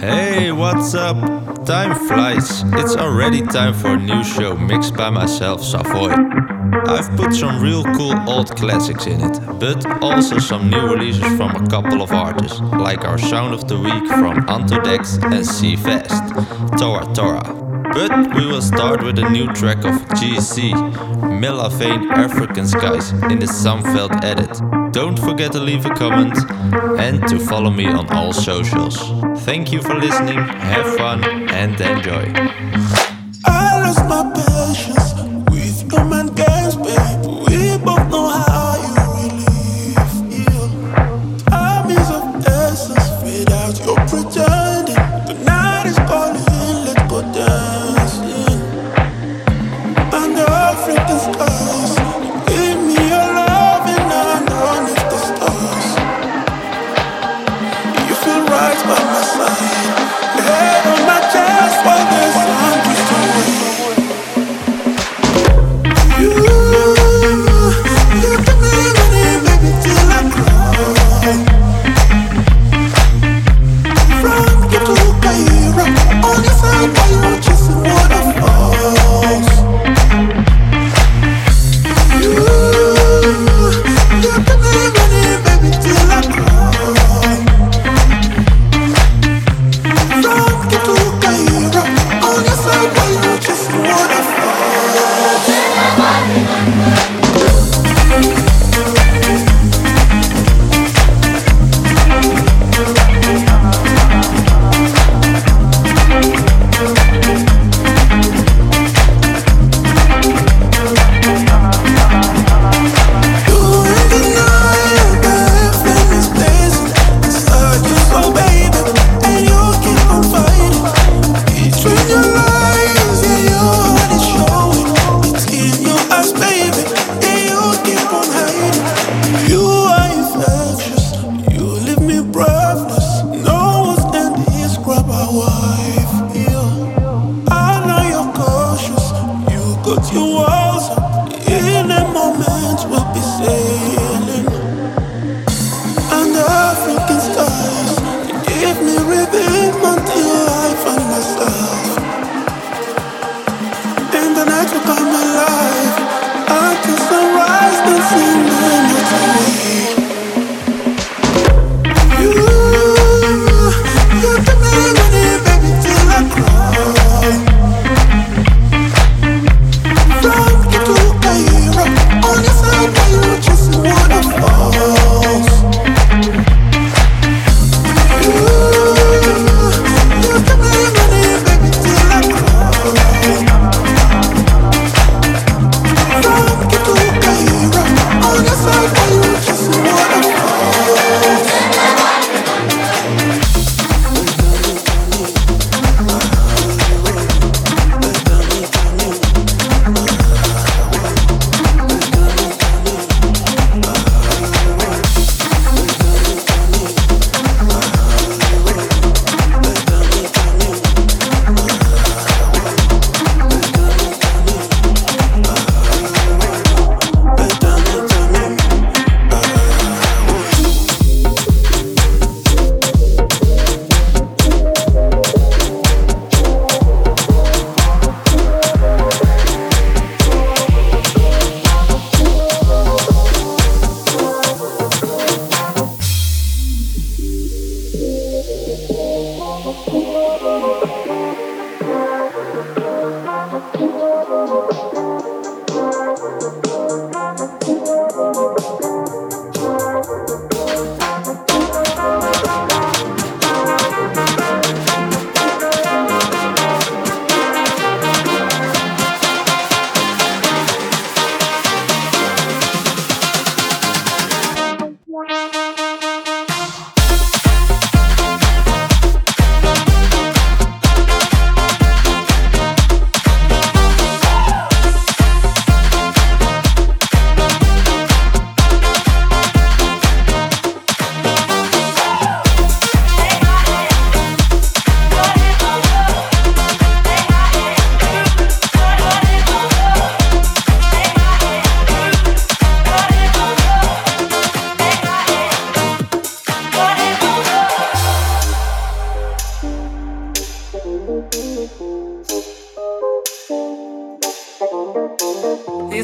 Hey, what's up? Time flies. It's already time for a new show mixed by myself, Savoy. I've put some real cool old classics in it, but also some new releases from a couple of artists, like our Sound of the Week from Antodex and C Fast, Tora Tora. But we will start with a new track of GC, Millavane African Skies in the Samveld edit. Don't forget to leave a comment and to follow me on all socials. Thank you for listening, have fun and enjoy.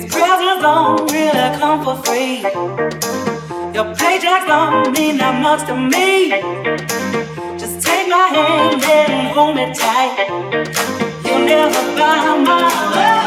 These presents don't really come for free. Your paychecks don't mean that much to me. Just take my hand and hold me tight. You'll never buy my love.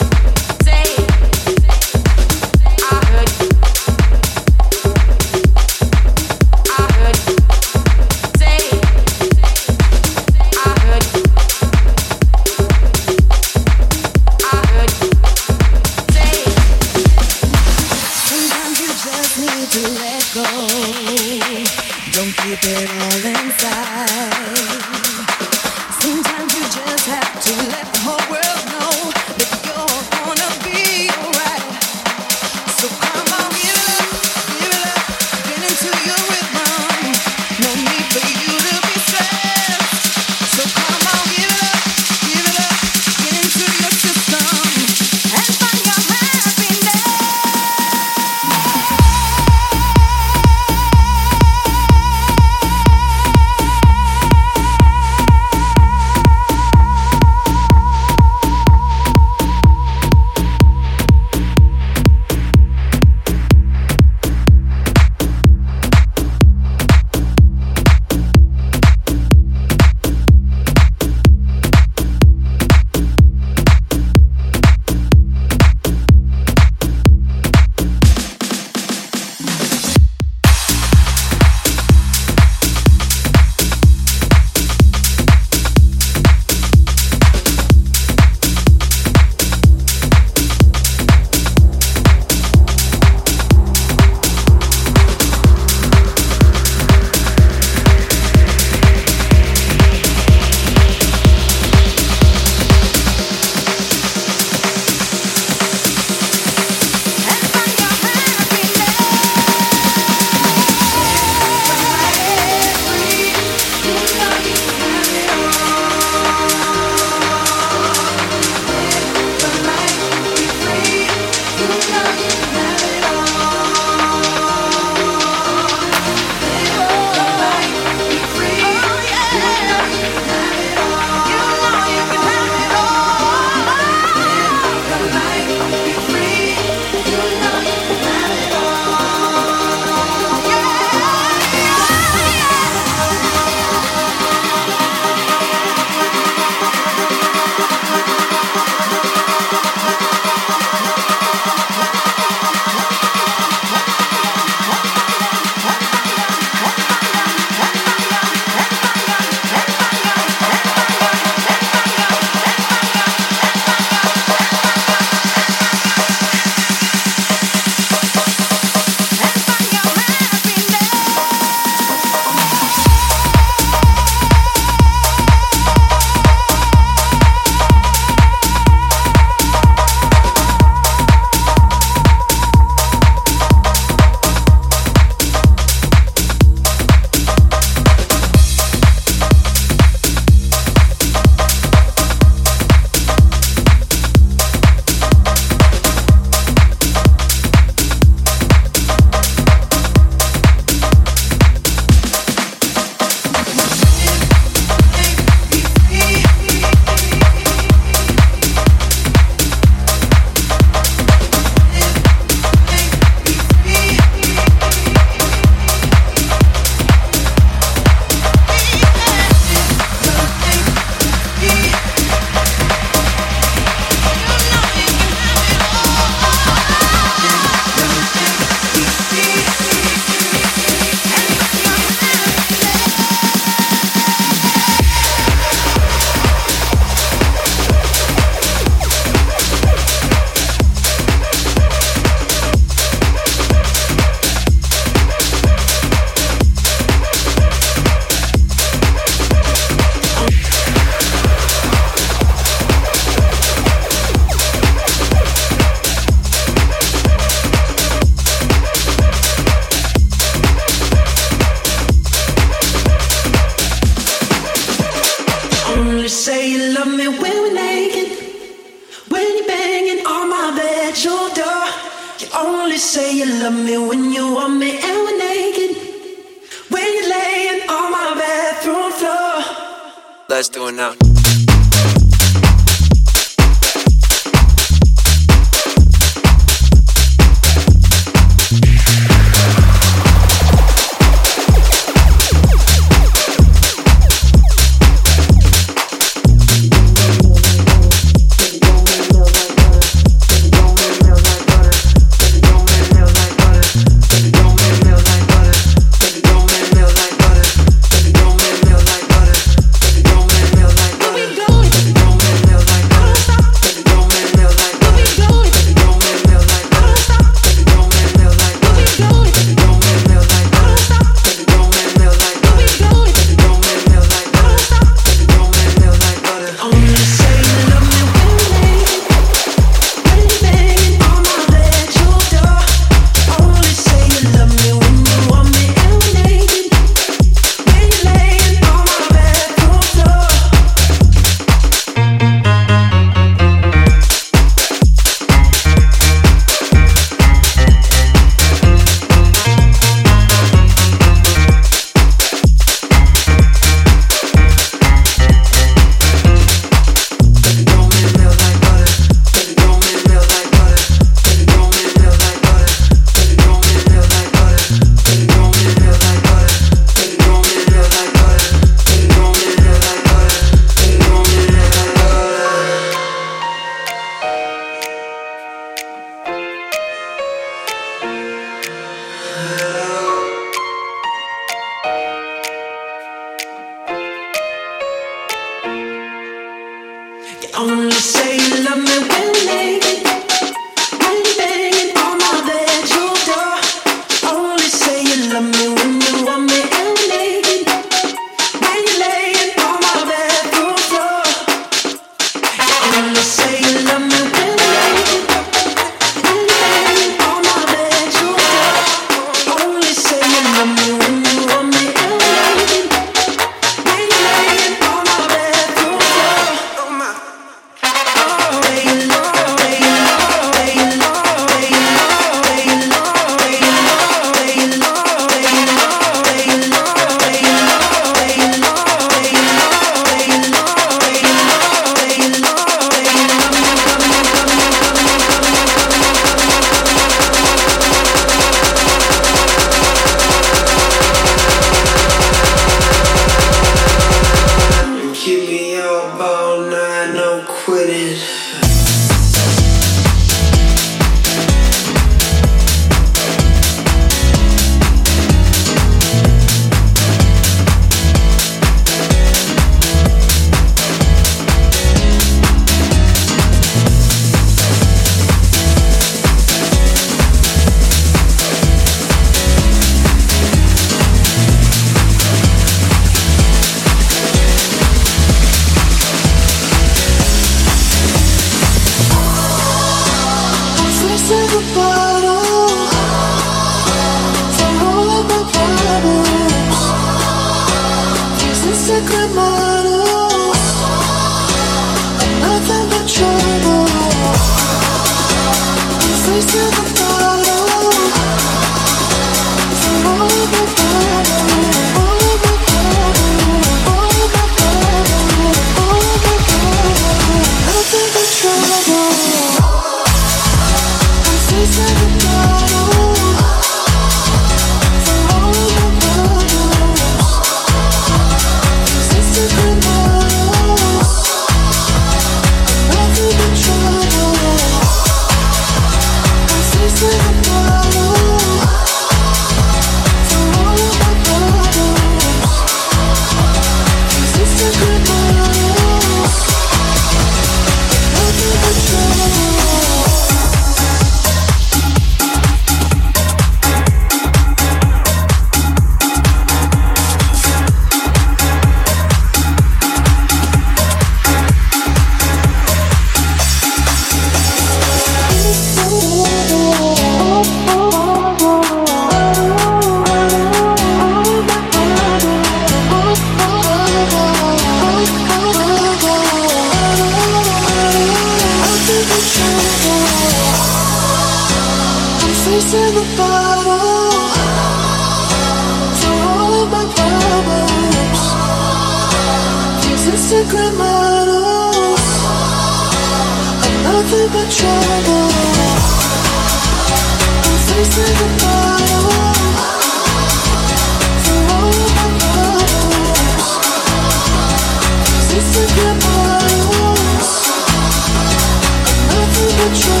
I'm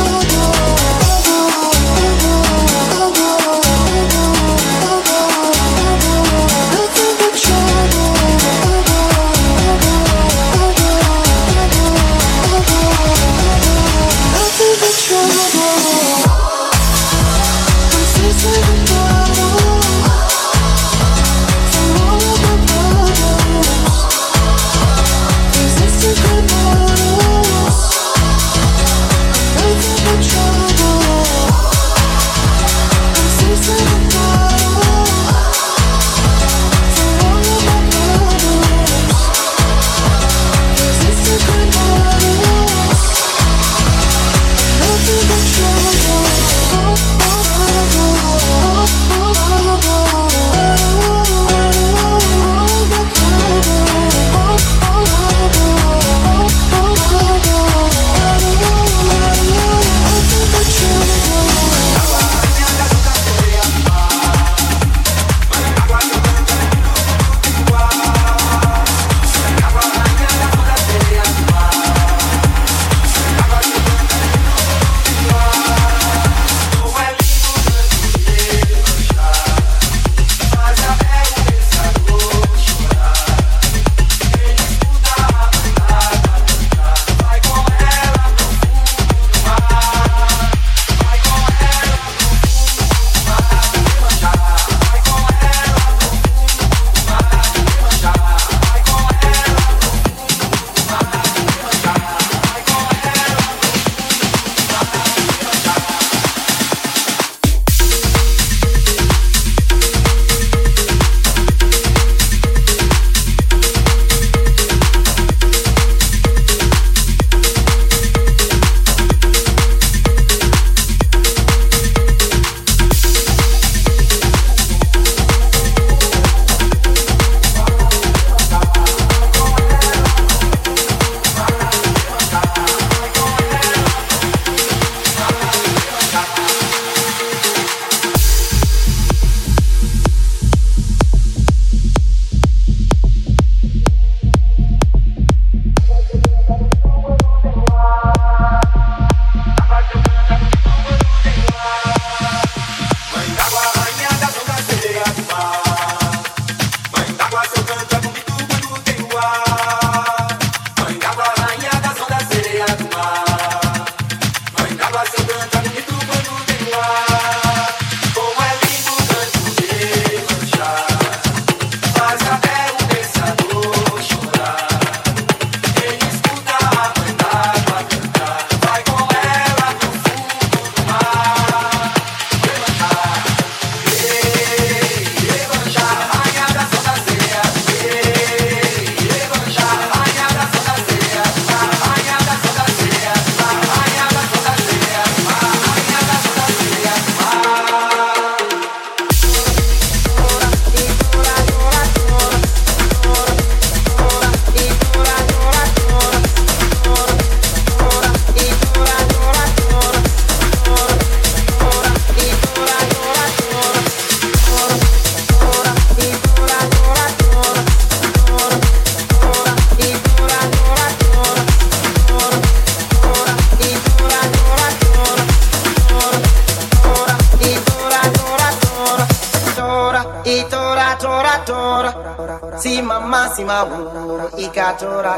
creatura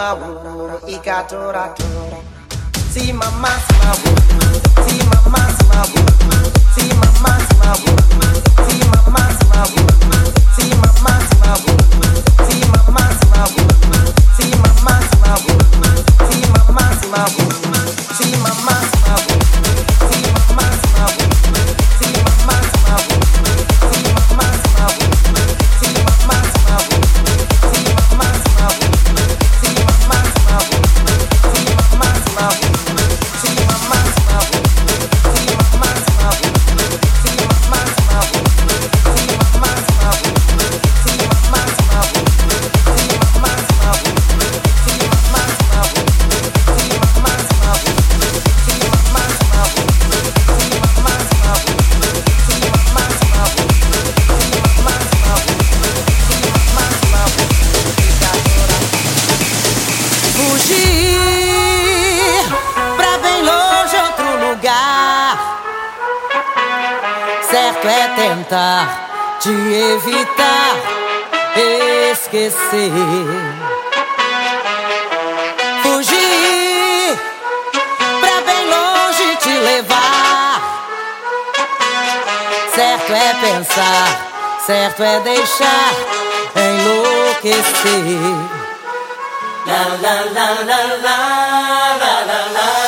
ma wuro ikatora tora si mama ma wuro si mama ma wuro si mama ma wuro si mama ma wuro si mama ma wuro si mama ma wuro si mama ma wuro si mama ma wuro si mama ma wuro de evitar esquecer. Fugir pra bem longe te levar. Certo é pensar, certo é deixar enlouquecer. La la la la la la la la.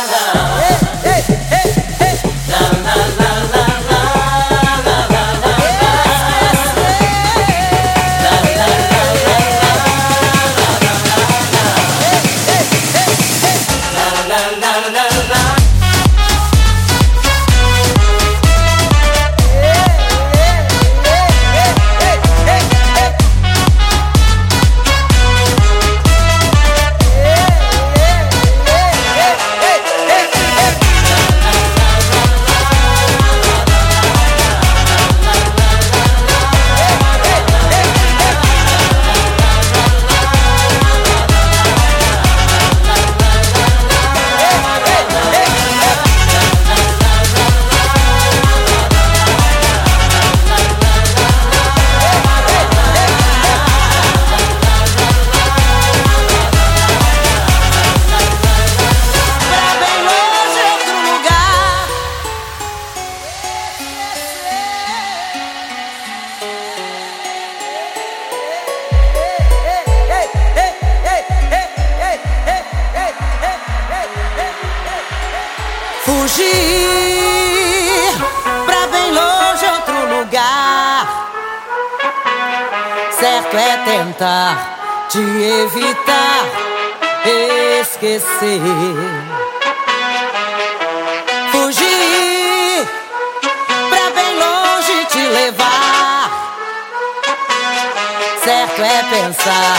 Certo é pensar,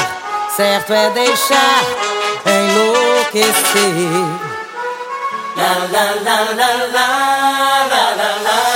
certo é deixar enlouquecer. La la la la la la la la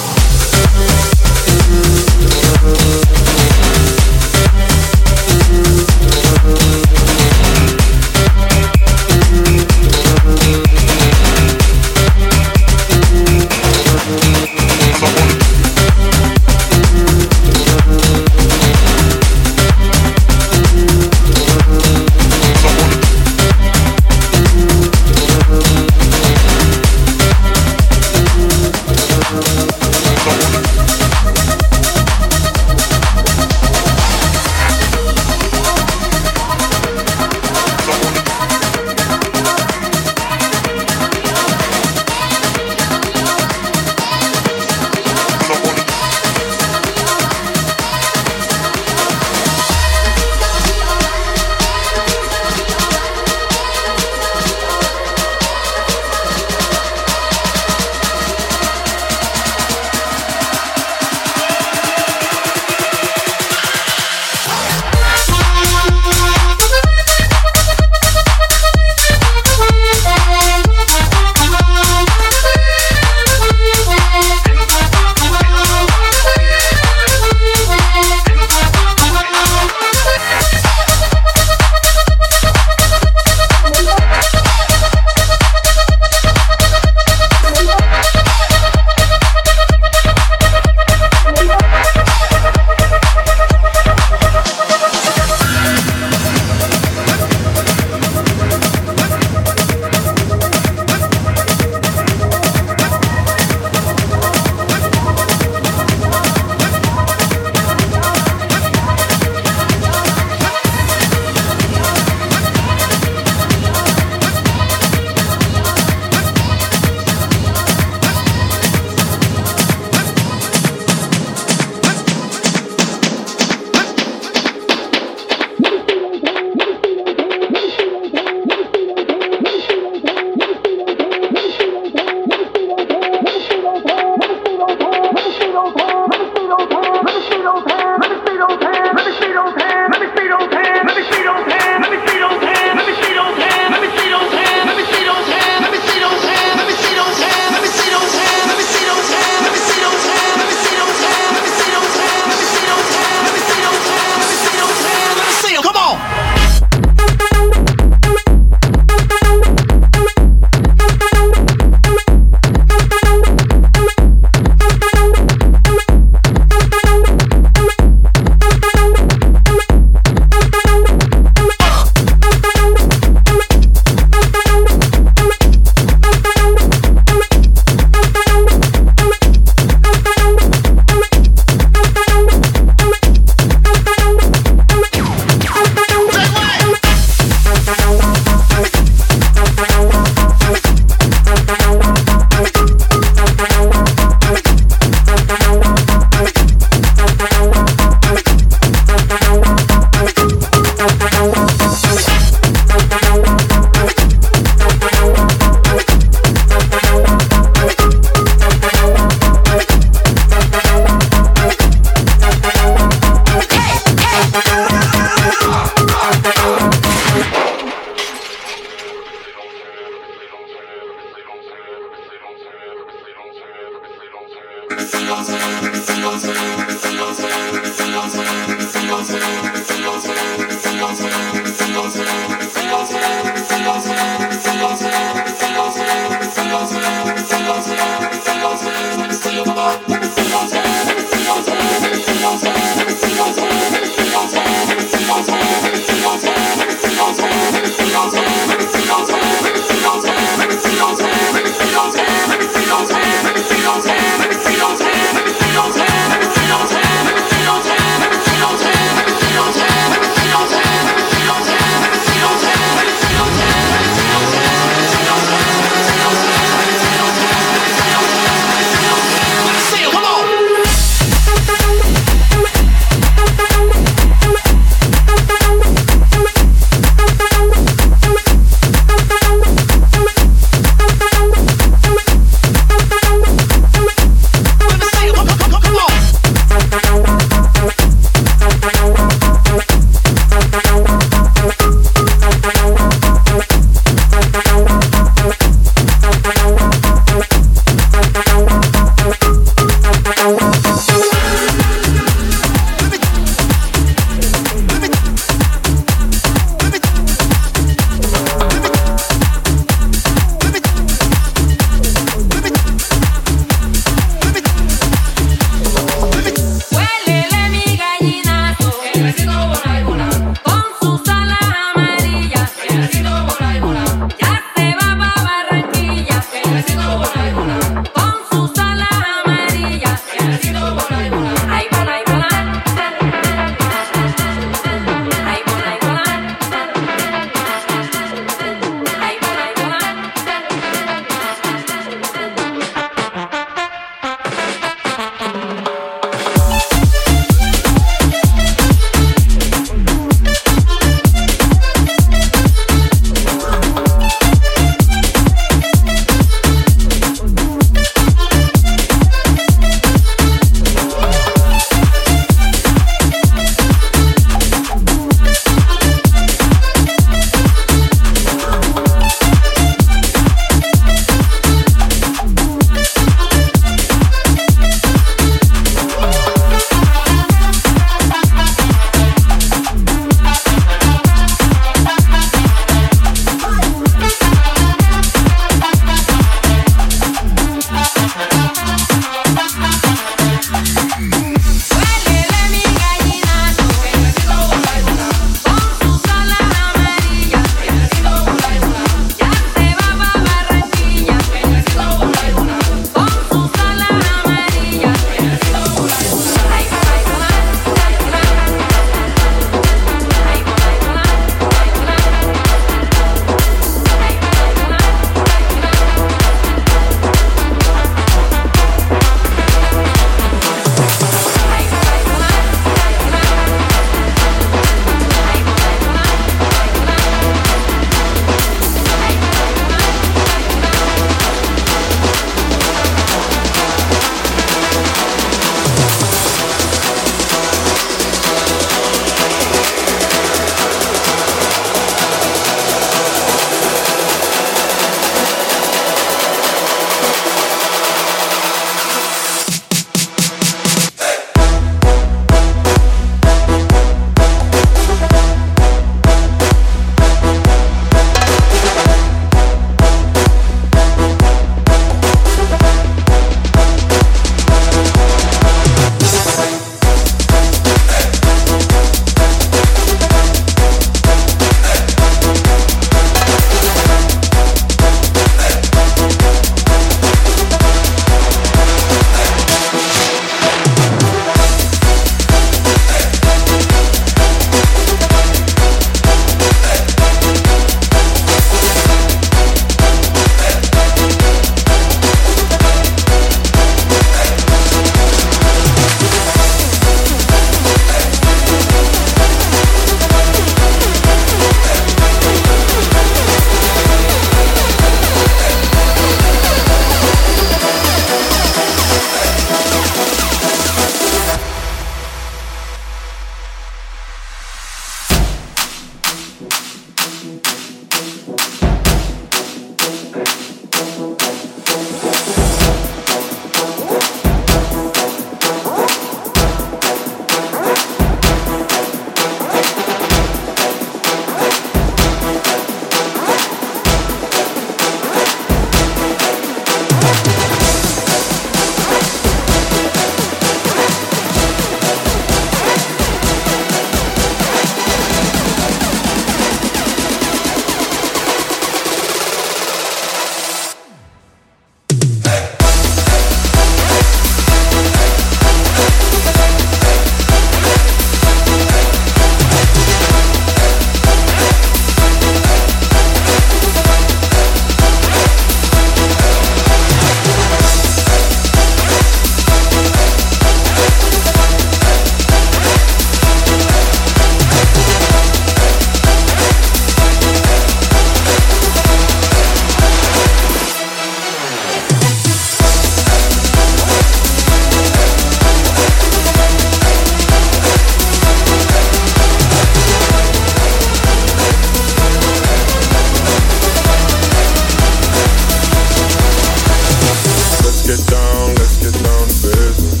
get down, let's get down to business.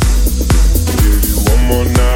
Give you one more night.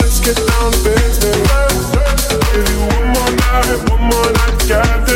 let's get down to business. Give you one more night, one more night, got